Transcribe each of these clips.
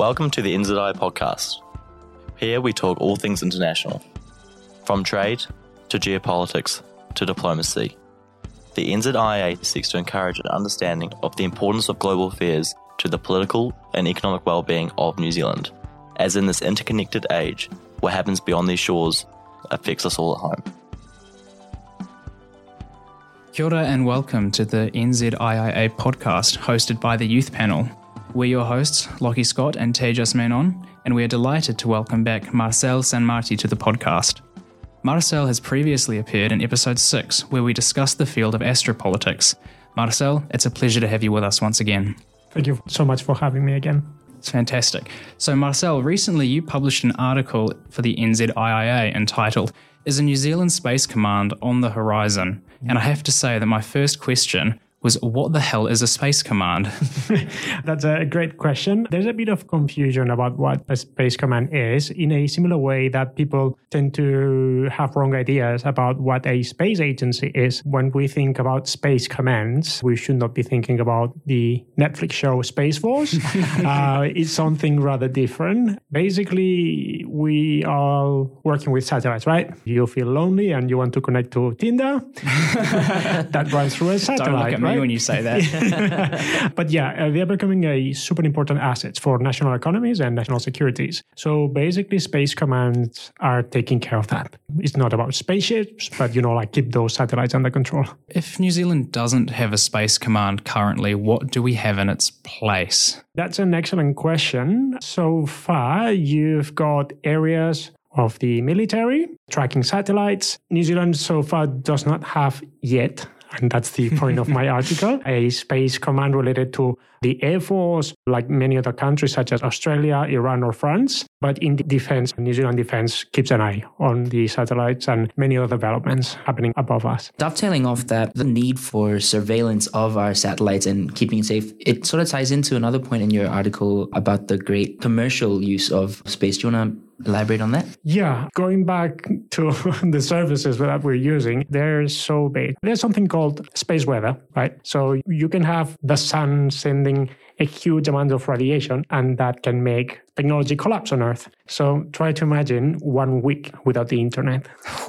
Welcome to the NZI podcast. Here we talk all things international, from trade to geopolitics to diplomacy. The NZIIA seeks to encourage an understanding of the importance of global affairs to the political and economic well-being of New Zealand, as in this interconnected age, what happens beyond these shores affects us all at home. Kia and welcome to the NZIIA podcast hosted by the Youth Panel. We're your hosts, Lachie Scott and Tejas Menon, and we are delighted to welcome back Marçal Sanmartí to the podcast. Marçal has previously appeared in episode 6, where we discussed the field of astropolitics. Marçal, it's a pleasure to have you with us once again. Thank you so much for having me again. It's fantastic. So, Marçal, recently you published an article for the NZIIA entitled Is a New Zealand Space Command on the Horizon? And I have to say that my first question was what the hell is a space command? That's a great question. There's a bit of confusion about what a space command is in a similar way that people tend to have wrong ideas about what a space agency is. When we think about space commands, we should not be thinking about the Netflix show Space Force. uh, it's something rather different. Basically, we are working with satellites, right? You feel lonely and you want to connect to Tinder. that runs through a satellite. Me when you say that. but yeah, uh, they are becoming a super important assets for national economies and national securities. So basically, space commands are taking care of that. It's not about spaceships, but you know, like keep those satellites under control. If New Zealand doesn't have a space command currently, what do we have in its place? That's an excellent question. So far, you've got areas of the military tracking satellites. New Zealand so far does not have yet and that's the point of my article, a space command related to the Air Force, like many other countries such as Australia, Iran, or France. But in defense, New Zealand defense keeps an eye on the satellites and many other developments happening above us. Dovetailing off that, the need for surveillance of our satellites and keeping it safe, it sort of ties into another point in your article about the great commercial use of space. Do you want to elaborate on that? Yeah, going back to the services that we're using, they're so big. There's something called space weather, right? So you can have the sun sending a huge amount of radiation, and that can make technology collapse on Earth. So try to imagine one week without the internet.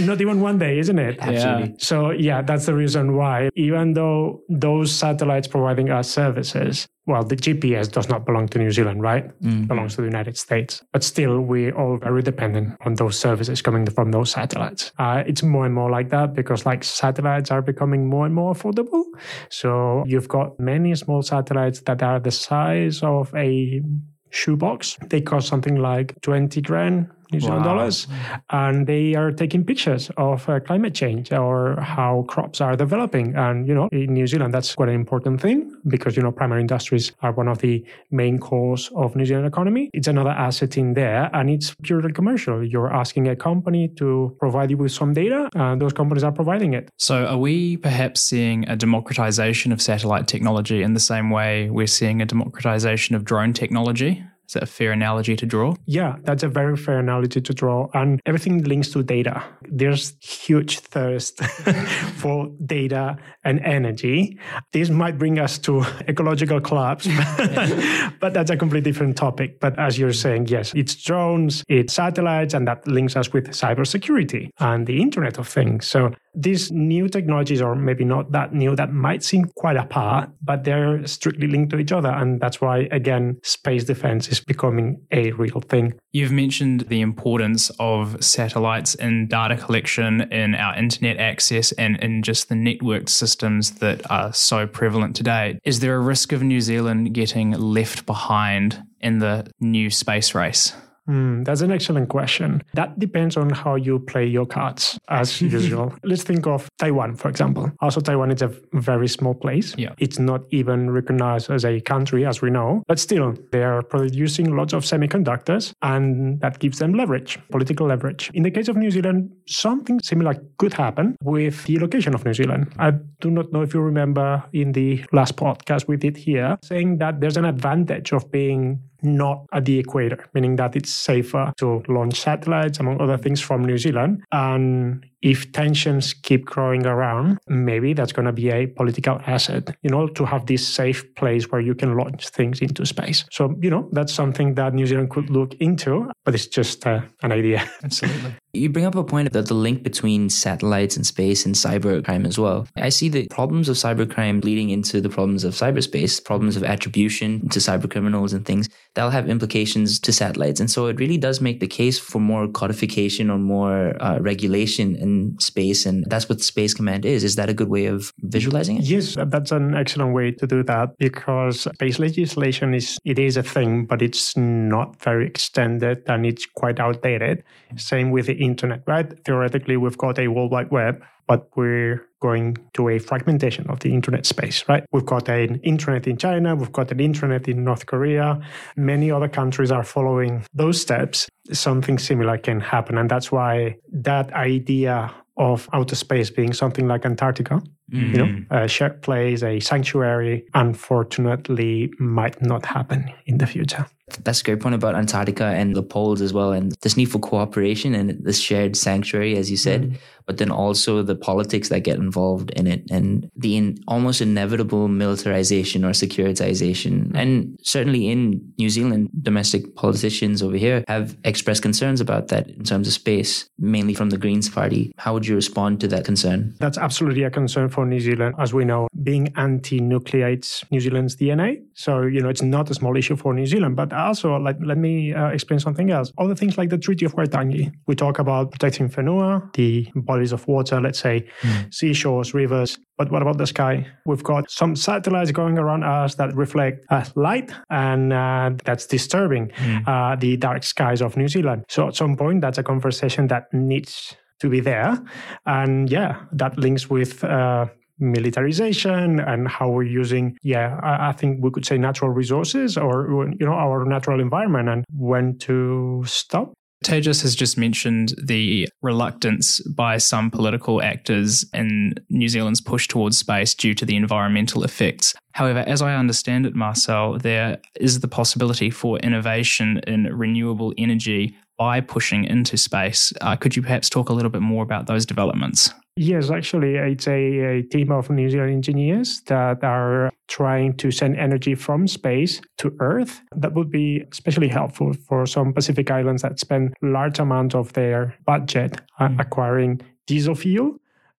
Not even one day, isn't it? Absolutely. Yeah. So yeah, that's the reason why, even though those satellites providing us services, well, the GPS does not belong to New Zealand, right? Mm-hmm. belongs to the United States. But still, we're all very dependent on those services coming from those satellites. Uh, it's more and more like that because like satellites are becoming more and more affordable. So you've got many small satellites that are the size of a shoebox. They cost something like 20 grand New Zealand wow. dollars. And they are taking pictures of uh, climate change or how crops are developing. And, you know, in New Zealand, that's quite an important thing because, you know, primary industries are one of the main cores of New Zealand economy. It's another asset in there and it's purely commercial. You're asking a company to provide you with some data and those companies are providing it. So are we perhaps seeing a democratization of satellite technology in the same way we're seeing a democratization of drone technology? Is that a fair analogy to draw? Yeah, that's a very fair analogy to draw. And everything links to data. There's huge thirst for data and energy. This might bring us to ecological collapse, but that's a completely different topic. But as you're saying, yes, it's drones, it's satellites, and that links us with cybersecurity and the Internet of Things. So these new technologies, or maybe not that new, that might seem quite apart, but they're strictly linked to each other. And that's why, again, space defense is becoming a real thing. You've mentioned the importance of satellites in data collection, in our internet access, and in just the networked systems that are so prevalent today. Is there a risk of New Zealand getting left behind in the new space race? Mm, that's an excellent question. That depends on how you play your cards, as usual. Let's think of Taiwan, for example. Also, Taiwan is a very small place. Yeah. It's not even recognized as a country, as we know, but still, they are producing lots of semiconductors, and that gives them leverage, political leverage. In the case of New Zealand, something similar could happen with the location of New Zealand. I do not know if you remember in the last podcast we did here, saying that there's an advantage of being not at the equator, meaning that it's safer to launch satellites, among other things, from New Zealand. And if tensions keep growing around, maybe that's going to be a political asset, you know, to have this safe place where you can launch things into space. So, you know, that's something that New Zealand could look into, but it's just uh, an idea. Absolutely. You bring up a point that the link between satellites and space and cybercrime as well. I see the problems of cybercrime leading into the problems of cyberspace, problems of attribution to cybercriminals and things. That'll have implications to satellites. And so it really does make the case for more codification or more uh, regulation space. And that's what Space Command is. Is that a good way of visualizing it? Yes, that's an excellent way to do that because space legislation is it is a thing, but it's not very extended and it's quite outdated. Same with the internet, right? Theoretically, we've got a World Wide Web, but we're going to a fragmentation of the internet space, right? We've got an internet in China, we've got an internet in North Korea. Many other countries are following those steps. Something similar can happen. And that's why that idea of outer space being something like Antarctica, mm-hmm. you know, mm-hmm. a shared place, a sanctuary, unfortunately might not happen in the future. That's a great point about Antarctica and the poles as well, and this need for cooperation and this shared sanctuary, as you said, mm. But then also the politics that get involved in it and the in, almost inevitable militarization or securitization. Mm. And certainly in New Zealand, domestic politicians over here have expressed concerns about that in terms of space, mainly from the Greens Party. How would you respond to that concern? That's absolutely a concern for New Zealand. As we know, being anti nucleates New Zealand's DNA. So, you know, it's not a small issue for New Zealand, but also, like, let me uh, explain something else. Other things like the Treaty of Waitangi. We talk about protecting whenua, the bodies of water, let's say mm. seashores, rivers. But what about the sky? We've got some satellites going around us that reflect uh, light, and uh, that's disturbing mm. the dark skies of New Zealand. So at some point, that's a conversation that needs to be there. And yeah, that links with uh, militarization and how we're using yeah I, I, think we could say natural resources or you know our natural environment and when to stop Tejas has just mentioned the reluctance by some political actors in New Zealand's push towards space due to the environmental effects. However, as I understand it, Marçal, there is the possibility for innovation in renewable energy by pushing into space. Uh, could you perhaps talk a little bit more about those developments? Yes, actually, it's a, a, team of New Zealand engineers that are trying to send energy from space to Earth. That would be especially helpful for some Pacific islands that spend large amounts of their budget mm. acquiring diesel fuel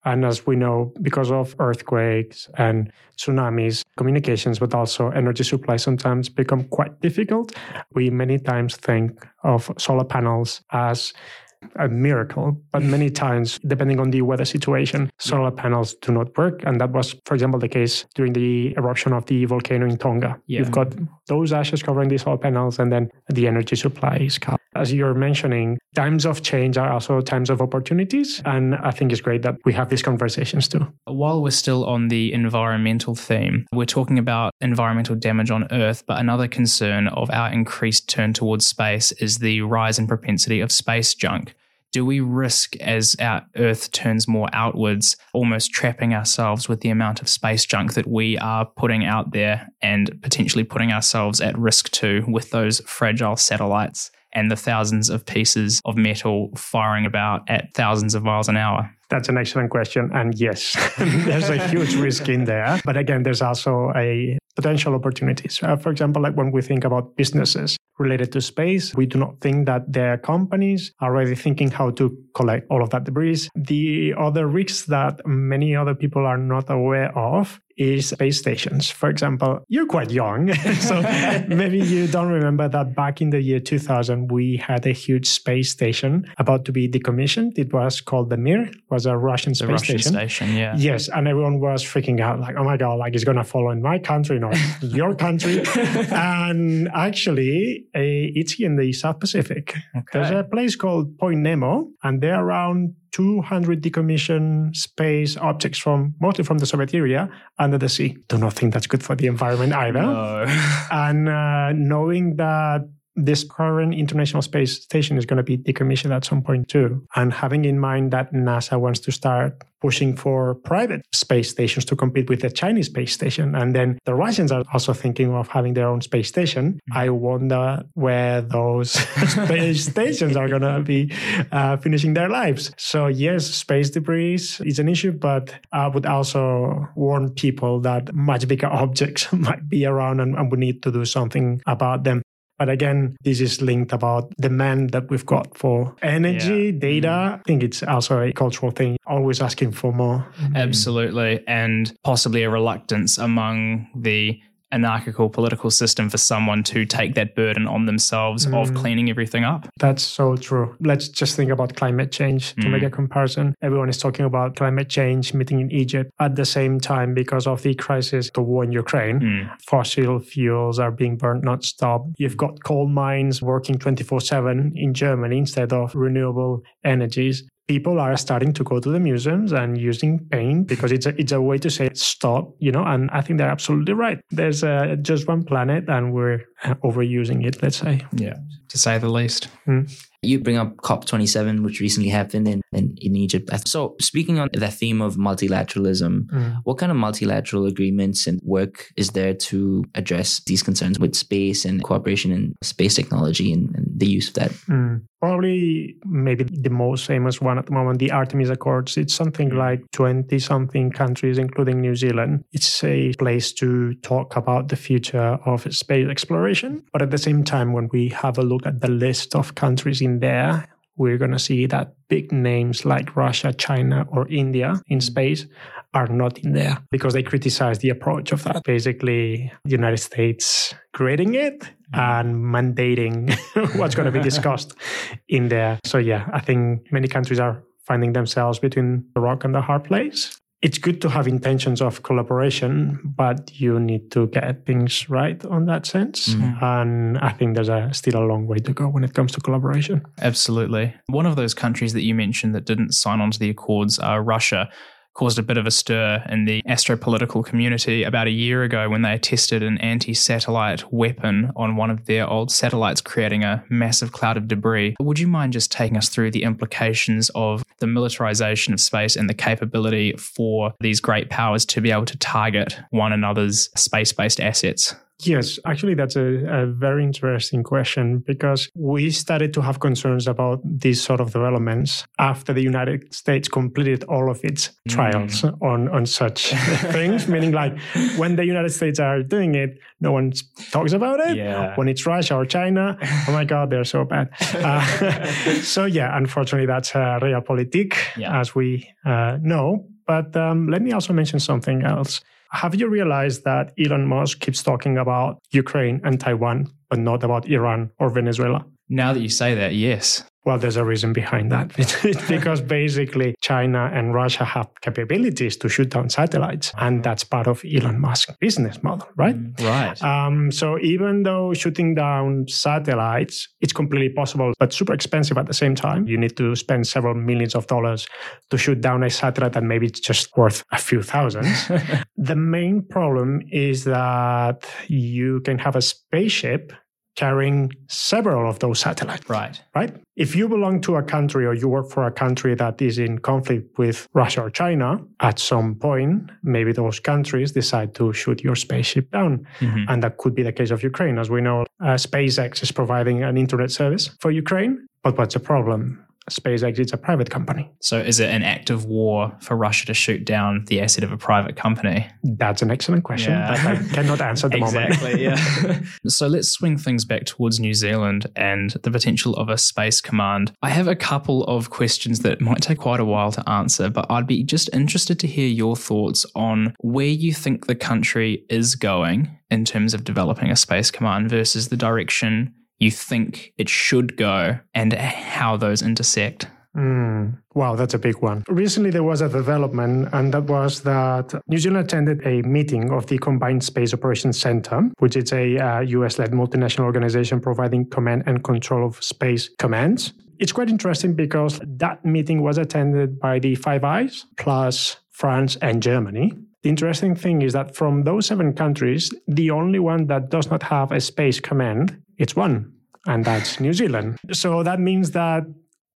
and as we know, because of earthquakes and tsunamis, communications, but also energy supply sometimes become quite difficult. We many times think of solar panels as a miracle, but mm. many times, depending on the weather situation, solar panels do not work. And that was, for example, the case during the eruption of the volcano in Tonga. Yeah. You've got those ashes covering the solar panels, and then the energy supply is cut. As you're mentioning, times of change are also times of opportunities. And I think it's great that we have these conversations too. While we're still on the environmental theme, we're talking about environmental damage on Earth, but another concern of our increased turn towards space is the rise in propensity of space junk do we risk as our Earth turns more outwards, almost trapping ourselves with the amount of space junk that we are putting out there and potentially putting ourselves at risk too with those fragile satellites and the thousands of pieces of metal firing about at thousands of miles an hour? That's an excellent question. And yes, there's a huge risk in there. But again, there's also a potential opportunities. Uh, for example, like when we think about businesses related to space, we do not think that their companies are already thinking how to collect all of that debris. The other risks that many other people are not aware of is space stations. For example, you're quite young, so maybe you don't remember that back in the year 2000, we had a huge space station about to be decommissioned. It was called the Mir, was a Russian space Russian station. station. Yeah. Yes, and everyone was freaking out, like, oh my god, like it's gonna fall in my country, not your country. and actually, a, it's in the South Pacific. Okay. There's a place called Point Nemo, and they're around 200 decommissioned space objects from mostly from the Soviet area under the sea. Do not think that's good for the environment either. No. and uh, knowing that this current International Space Station is going to be decommissioned at some point too. And having in mind that NASA wants to start pushing for private space stations to compete with the Chinese space station. And then the Russians are also thinking of having their own space station. Mm-hmm. I wonder where those space stations are going to be uh, finishing their lives. So, yes, space debris is an issue, but I would also warn people that much bigger objects might be around and, and we need to do something about them. But again, this is linked about demand that we've got for energy, yeah. data. Mm. I think it's also a cultural thing, always asking for more. Absolutely. And possibly a reluctance among the anarchical political system for someone to take that burden on themselves mm. of cleaning everything up. That's so true. Let's just think about climate change to mm. make a comparison. Everyone is talking about climate change meeting in Egypt at the same time because of the crisis, the war in Ukraine. Mm. Fossil fuels are being burned not stop. You've got coal mines working 24 7 in Germany instead of renewable energies people are starting to go to the museums and using paint because it's a, it's a way to say stop, you know, and I think they're absolutely right. There's uh, just one planet and we're uh, overusing it, let's say. Yeah, to say the least. Mm. You bring up COP27, which recently happened in, in, in Egypt. So, speaking on the theme of multilateralism, mm. what kind of multilateral agreements and work is there to address these concerns with space and cooperation in space technology and, and the use of that? Mm. Probably, maybe the most famous one at the moment, the Artemis Accords. It's something mm. like 20 something countries, including New Zealand. It's a place to talk about the future of space exploration. But at the same time, when we have a look at the list of countries in there, we're going to see that big names like Russia, China, or India in space are not in there because they criticize the approach of that. Basically, the United States creating it and mandating what's going to be discussed in there. So, yeah, I think many countries are finding themselves between the rock and the hard place it's good to have intentions of collaboration, but you need to get things right on that sense. Mm. And I think there's a, still a long way to go when it comes to collaboration. Absolutely. One of those countries that you mentioned that didn't sign on to the Accords are Russia caused a bit of a stir in the astropolitical community about a year ago when they tested an anti satellite weapon on one of their old satellites, creating a massive cloud of debris. Would you mind just taking us through the implications of the militarization of space and the capability for these great powers to be able to target one another's space based assets? Yes, actually, that's a, a, very interesting question because we started to have concerns about these sort of developments after the United States completed all of its trials mm. on, on such things. Meaning, like when the United States are doing it, no one talks about it. Yeah. When it's Russia or China, oh my God, they're so bad. Uh, so, yeah, unfortunately, that's a realpolitik, yeah. as we uh, know. But um, let me also mention something else. Have you realized that Elon Musk keeps talking about Ukraine and Taiwan, but not about Iran or Venezuela? Now that you say that, yes. Well, there's a reason behind that. It's because basically China and Russia have capabilities to shoot down satellites, and that's part of Elon Musk's business model, right? Mm, right. Um, so even though shooting down satellites, it's completely possible, but super expensive at the same time. You need to spend several millions of dollars to shoot down a satellite that maybe it's just worth a few thousands. the main problem is that you can have a spaceship carrying several of those satellites. Right. Right. If you belong to a country or you work for a country that is in conflict with Russia or China, at some point, maybe those countries decide to shoot your spaceship down. Mm-hmm. And that could be the case of Ukraine. As we know, uh, SpaceX is providing an internet service for Ukraine. But what's the problem? SpaceX is a private company. So is it an act of war for Russia to shoot down the asset of a private company? That's an excellent question yeah. that I cannot answer at the exactly, moment. Exactly, yeah. so let's swing things back towards New Zealand and the potential of a space command. I have a couple of questions that might take quite a while to answer, but I'd be just interested to hear your thoughts on where you think the country is going in terms of developing a space command versus the direction you think it should go and how those intersect? Mm, wow, that's a big one. Recently, there was a development, and that was that New Zealand attended a meeting of the Combined Space Operations Center, which is a uh, US led multinational organization providing command and control of space commands. It's quite interesting because that meeting was attended by the Five Eyes, plus France and Germany. The interesting thing is that from those seven countries, the only one that does not have a space command, it's one, and that's New Zealand. So that means that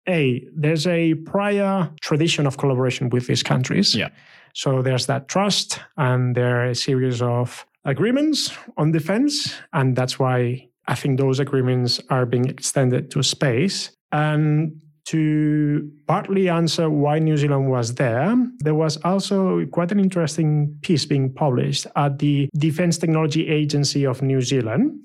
a there's a prior tradition of collaboration with these countries. Yeah. So there's that trust, and there are a series of agreements on defense, and that's why I think those agreements are being extended to space. And to partly answer why New Zealand was there, there was also quite an interesting piece being published at the Defense Technology Agency of New Zealand.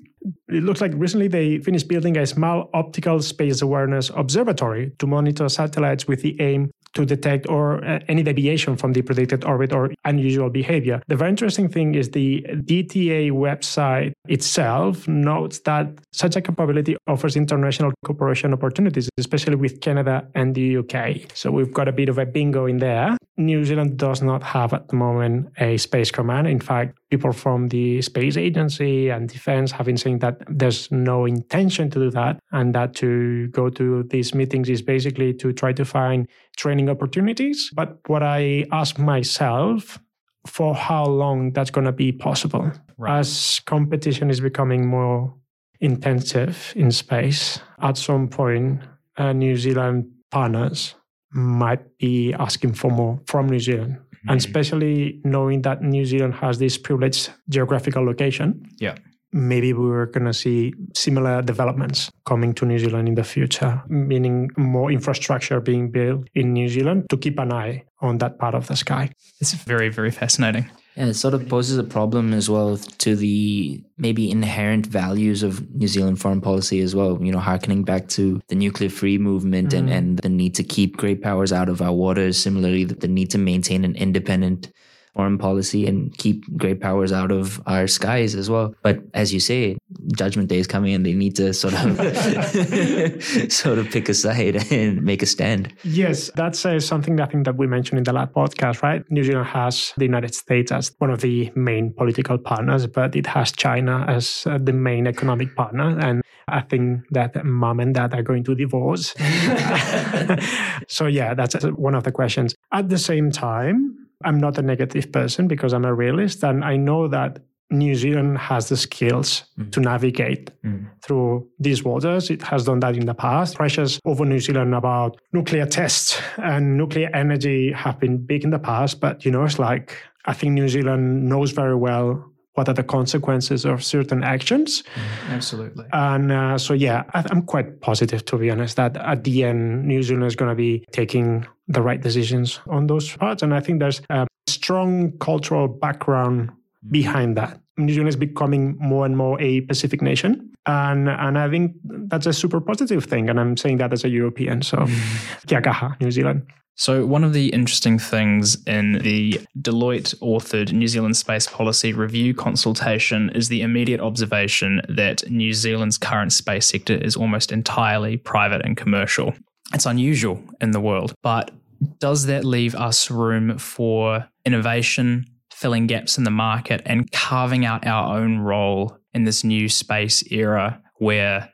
It looks like recently they finished building a small optical space awareness observatory to monitor satellites with the aim to detect or uh, any deviation from the predicted orbit or unusual behavior. The very interesting thing is the DTA website itself notes that such a capability offers international cooperation opportunities, especially with Canada and the UK. So we've got a bit of a bingo in there. New Zealand does not have at the moment a space command. In fact, people from the space agency and defense have been saying that there's no intention to do that and that to go to these meetings is basically to try to find training opportunities. But what I ask myself for how long that's going to be possible Right. as competition is becoming more intensive in space at some point uh, new zealand partners might be asking for more from new zealand and Mhm. especially knowing that new zealand has this privileged geographical location Yeah. maybe we're going to see similar developments coming to New Zealand in the future, meaning more infrastructure being built in New Zealand to keep an eye on that part of the sky. It's very, very fascinating. Yeah, it sort of poses a problem as well to the maybe inherent values of New Zealand foreign policy as well. You know, harkening back to the nuclear free movement and, mm. and the need to keep great powers out of our waters. Similarly, the need to maintain an independent foreign policy and keep great powers out of our skies as well. But as you say, Judgment Day is coming and they need to sort of sort of pick a side and make a stand. Yes, that's uh, something I think that we mentioned in the last podcast, right? New Zealand has the United States as one of the main political partners, but it has China as uh, the main economic partner. And I think that mom and dad are going to divorce. so, yeah, that's uh, one of the questions. At the same time, I'm not a negative person because I'm a realist. And I know that New Zealand has the skills mm. to navigate mm. through these waters. It has done that in the past. Pressures over New Zealand about nuclear tests and nuclear energy have been big in the past, but you know, it's like I think New Zealand knows very well what are the consequences of certain actions. Mm-hmm. Absolutely. And uh, so, yeah, I, I'm quite positive, to be honest, that at the end, New Zealand is going to be taking the right decisions on those parts. And I think there's a strong cultural background mm-hmm. behind that. New Zealand is becoming more and more a Pacific nation. And, and I think that's a super positive thing. And I'm saying that as a European. So, mm-hmm. kia kaha, New Zealand. So, one of the interesting things in the Deloitte authored New Zealand Space Policy Review consultation is the immediate observation that New Zealand's current space sector is almost entirely private and commercial. It's unusual in the world, but does that leave us room for innovation, filling gaps in the market, and carving out our own role in this new space era where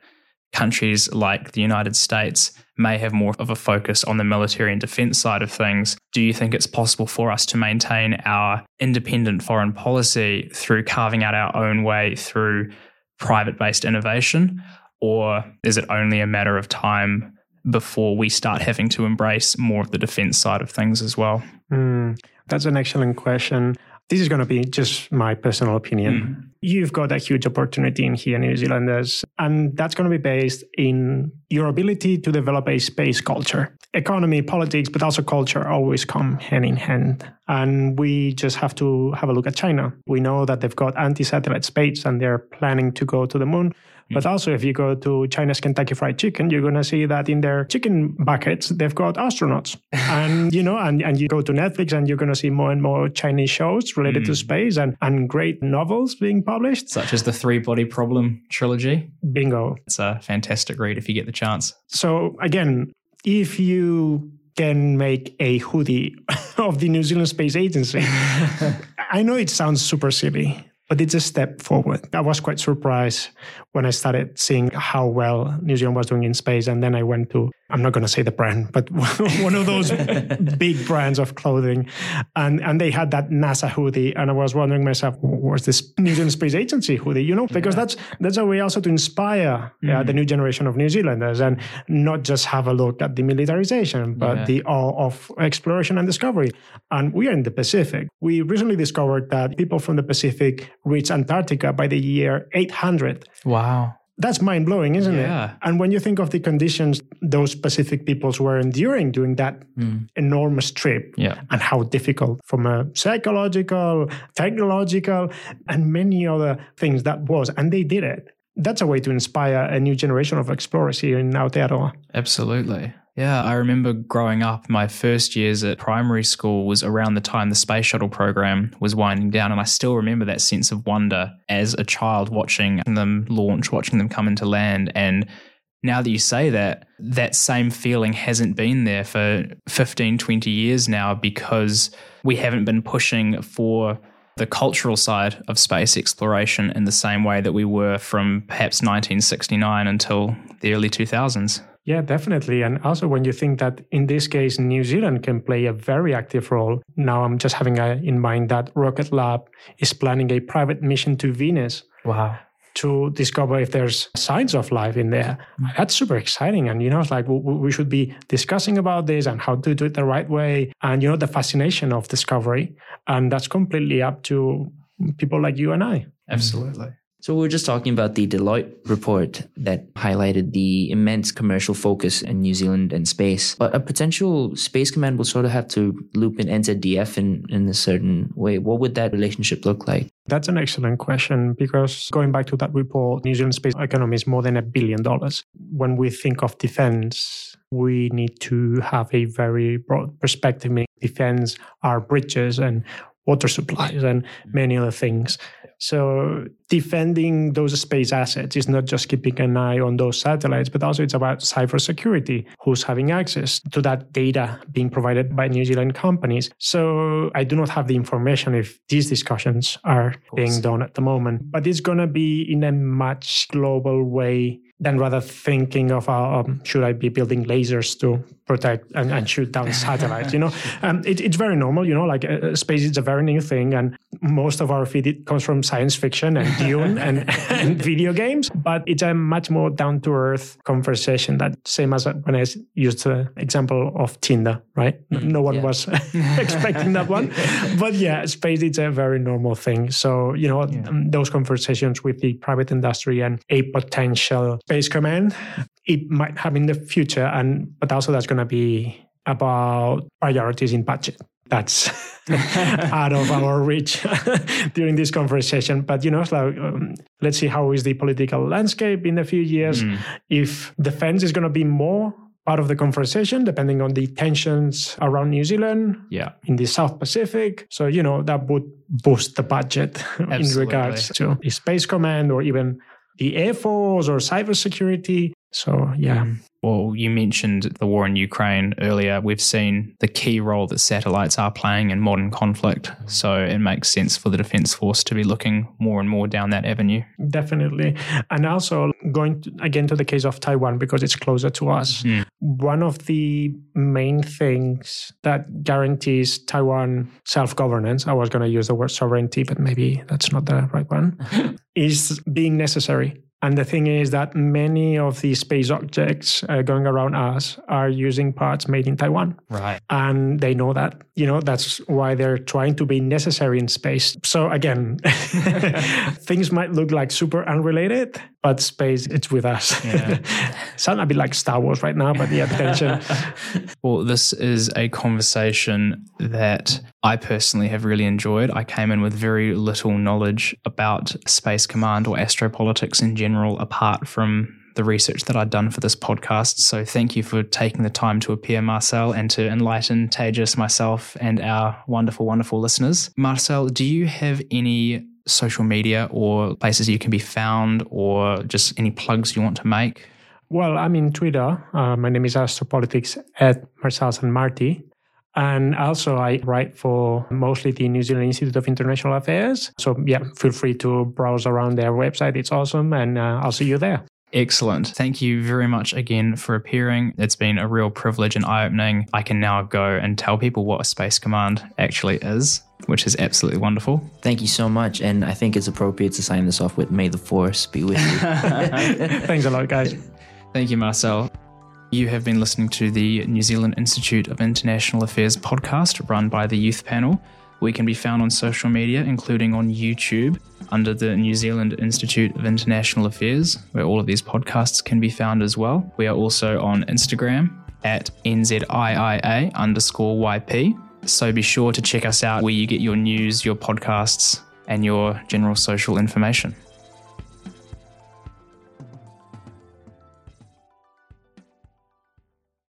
countries like the United States may have more of a focus on the military and defense side of things. Do you think it's possible for us to maintain our independent foreign policy through carving out our own way through private based innovation? Or is it only a matter of time before we start having to embrace more of the defense side of things as well? Mm, that's an excellent question. This is going to be just my personal opinion. You've got a huge opportunity in here, New Zealanders, and that's going to be based in your ability to develop a space culture. Economy, politics, but also culture always come hand in hand. And we just have to have a look at China. We know that they've got anti satellite space and they're planning to go to the moon. But mm-hmm. also, if you go to China's Kentucky Fried Chicken, you're going to see that in their chicken buckets, they've got astronauts. and, you know, and, and you go to Netflix and you're going to see more and more Chinese shows related to mm. space and, and great novels being published. Such as the Three Body Problem trilogy. Bingo. It's a fantastic read if you get the chance. So, again, if you can make a hoodie of the New Zealand Space Agency, I know it sounds super silly, but it's a step forward. I was quite surprised when I started seeing how well New Zealand was doing in space. And then I went to I'm not going to say the brand, but one of those big brands of clothing. And, and they had that NASA hoodie. And I was wondering myself, where's this New Zealand Space Agency hoodie? You know, because yeah. that's, that's a way also to inspire mm. uh, the new generation of New Zealanders and not just have a look at the militarization, but yeah. the awe of exploration and discovery. And we are in the Pacific. We recently discovered that people from the Pacific reached Antarctica by the year 800. Wow that's mind blowing, isn't yeah. it? And when you think of the conditions those Pacific peoples were enduring during that mm. enormous trip yeah. and how difficult from a psychological, technological, and many other things that was. And they did it. That's a way to inspire a new generation of explorers here in Aotearoa. Absolutely. Yeah, I remember growing up, my first years at primary school was around the time the space shuttle program was winding down. And I still remember that sense of wonder as a child watching them launch, watching them come into land. And now that you say that, that same feeling hasn't been there for 15, 20 years now because we haven't been pushing for the cultural side of space exploration in the same way that we were from perhaps 1969 until the early 2000s. Yeah, definitely. And also, when you think that in this case, New Zealand can play a very active role. Now, I'm just having a, in mind that Rocket Lab is planning a private mission to Venus. Wow. To discover if there's signs of life in there. Mm. That's super exciting. And, you know, it's like we should be discussing about this and how to do it the right way. And, you know, the fascination of discovery. And that's completely up to people like you and I. Absolutely. So we are just talking about the Deloitte report that highlighted the immense commercial focus in New Zealand and space. But a potential space command will sort of have to loop in NZDF in, in a certain way. What would that relationship look like? That's an excellent question because going back to that report, New Zealand space economy is more than a billion dollars. When we think of defense, we need to have a very broad perspective. Defense are bridges and water supplies and many other things. So defending those space assets is not just keeping an eye on those satellites, but also it's about cybersecurity, who's having access to that data being provided by New Zealand companies. So I do not have the information if these discussions are being done at the moment, but it's going to be in a much global way than rather thinking of uh, um, should I be building lasers to protect and, and shoot down satellites. You know, um, it, it's very normal. You know, like uh, space is a very new thing, and most of our feed comes from science fiction and Dune and, and video games. But it's a much more down to earth conversation. That same as when I used the example of Tinder, right? No one yeah. was expecting that one, but yeah, space it's a very normal thing. So you know, yeah. Those conversations with the private industry and a potential Space Command. It might have in the future, and but also that's going to be about priorities in budget. That's out of our reach during this conversation. But you know, like, um, let's see how is the political landscape in a few years. Mm. If defense is going to be more part of the conversation, depending on the tensions around New Zealand, yeah, in the South Pacific. So you know that would boost the budget in regards to the Space Command or even the Air Force or cybersecurity. So, yeah. Well, you mentioned the war in Ukraine earlier. We've seen the key role that satellites are playing in modern conflict. So it makes sense for the Defence Force to be looking more and more down that avenue. Definitely. And also going to, again to the case of Taiwan, because it's closer to us. Mm. One of the main things that guarantees Taiwan self governance, I was going to use the word sovereignty, but maybe that's not the right one, is being necessary and the thing is that many of these space objects uh, going around us are using parts made in Taiwan. Right. And they know that. You know, that's why they're trying to be necessary in space. So again, things might look like super unrelated, but space, it's with us. Yeah. Sound a bit like Star Wars right now, but the attention. well, this is a conversation that I personally have really enjoyed. I came in with very little knowledge about Space Command or astropolitics in general, apart from the research that I'd done for this podcast. So thank you for taking the time to appear, Marçal, and to enlighten Tejas, myself, and our wonderful, wonderful listeners. Marçal, do you have any social media or places you can be found or just any plugs you want to make? Well, I'm in Twitter. Uh, my name is Astropolitics at Marcel and Marty. And also, I write for mostly the New Zealand Institute of International Affairs. So, yeah, feel free to browse around their website. It's awesome. And uh, I'll see you there. Excellent. Thank you very much again for appearing. It's been a real privilege and eye opening. I can now go and tell people what a Space Command actually is, which is absolutely wonderful. Thank you so much. And I think it's appropriate to sign this off with May the Force be with you. Thanks a lot, guys. Thank you, Marçal. You have been listening to the New Zealand Institute of International Affairs podcast run by the Youth Panel. We can be found on social media, including on YouTube, under the New Zealand Institute of International Affairs, where all of these podcasts can be found as well. We are also on Instagram at NZIIA underscore YP. So be sure to check us out where you get your news, your podcasts, and your general social information.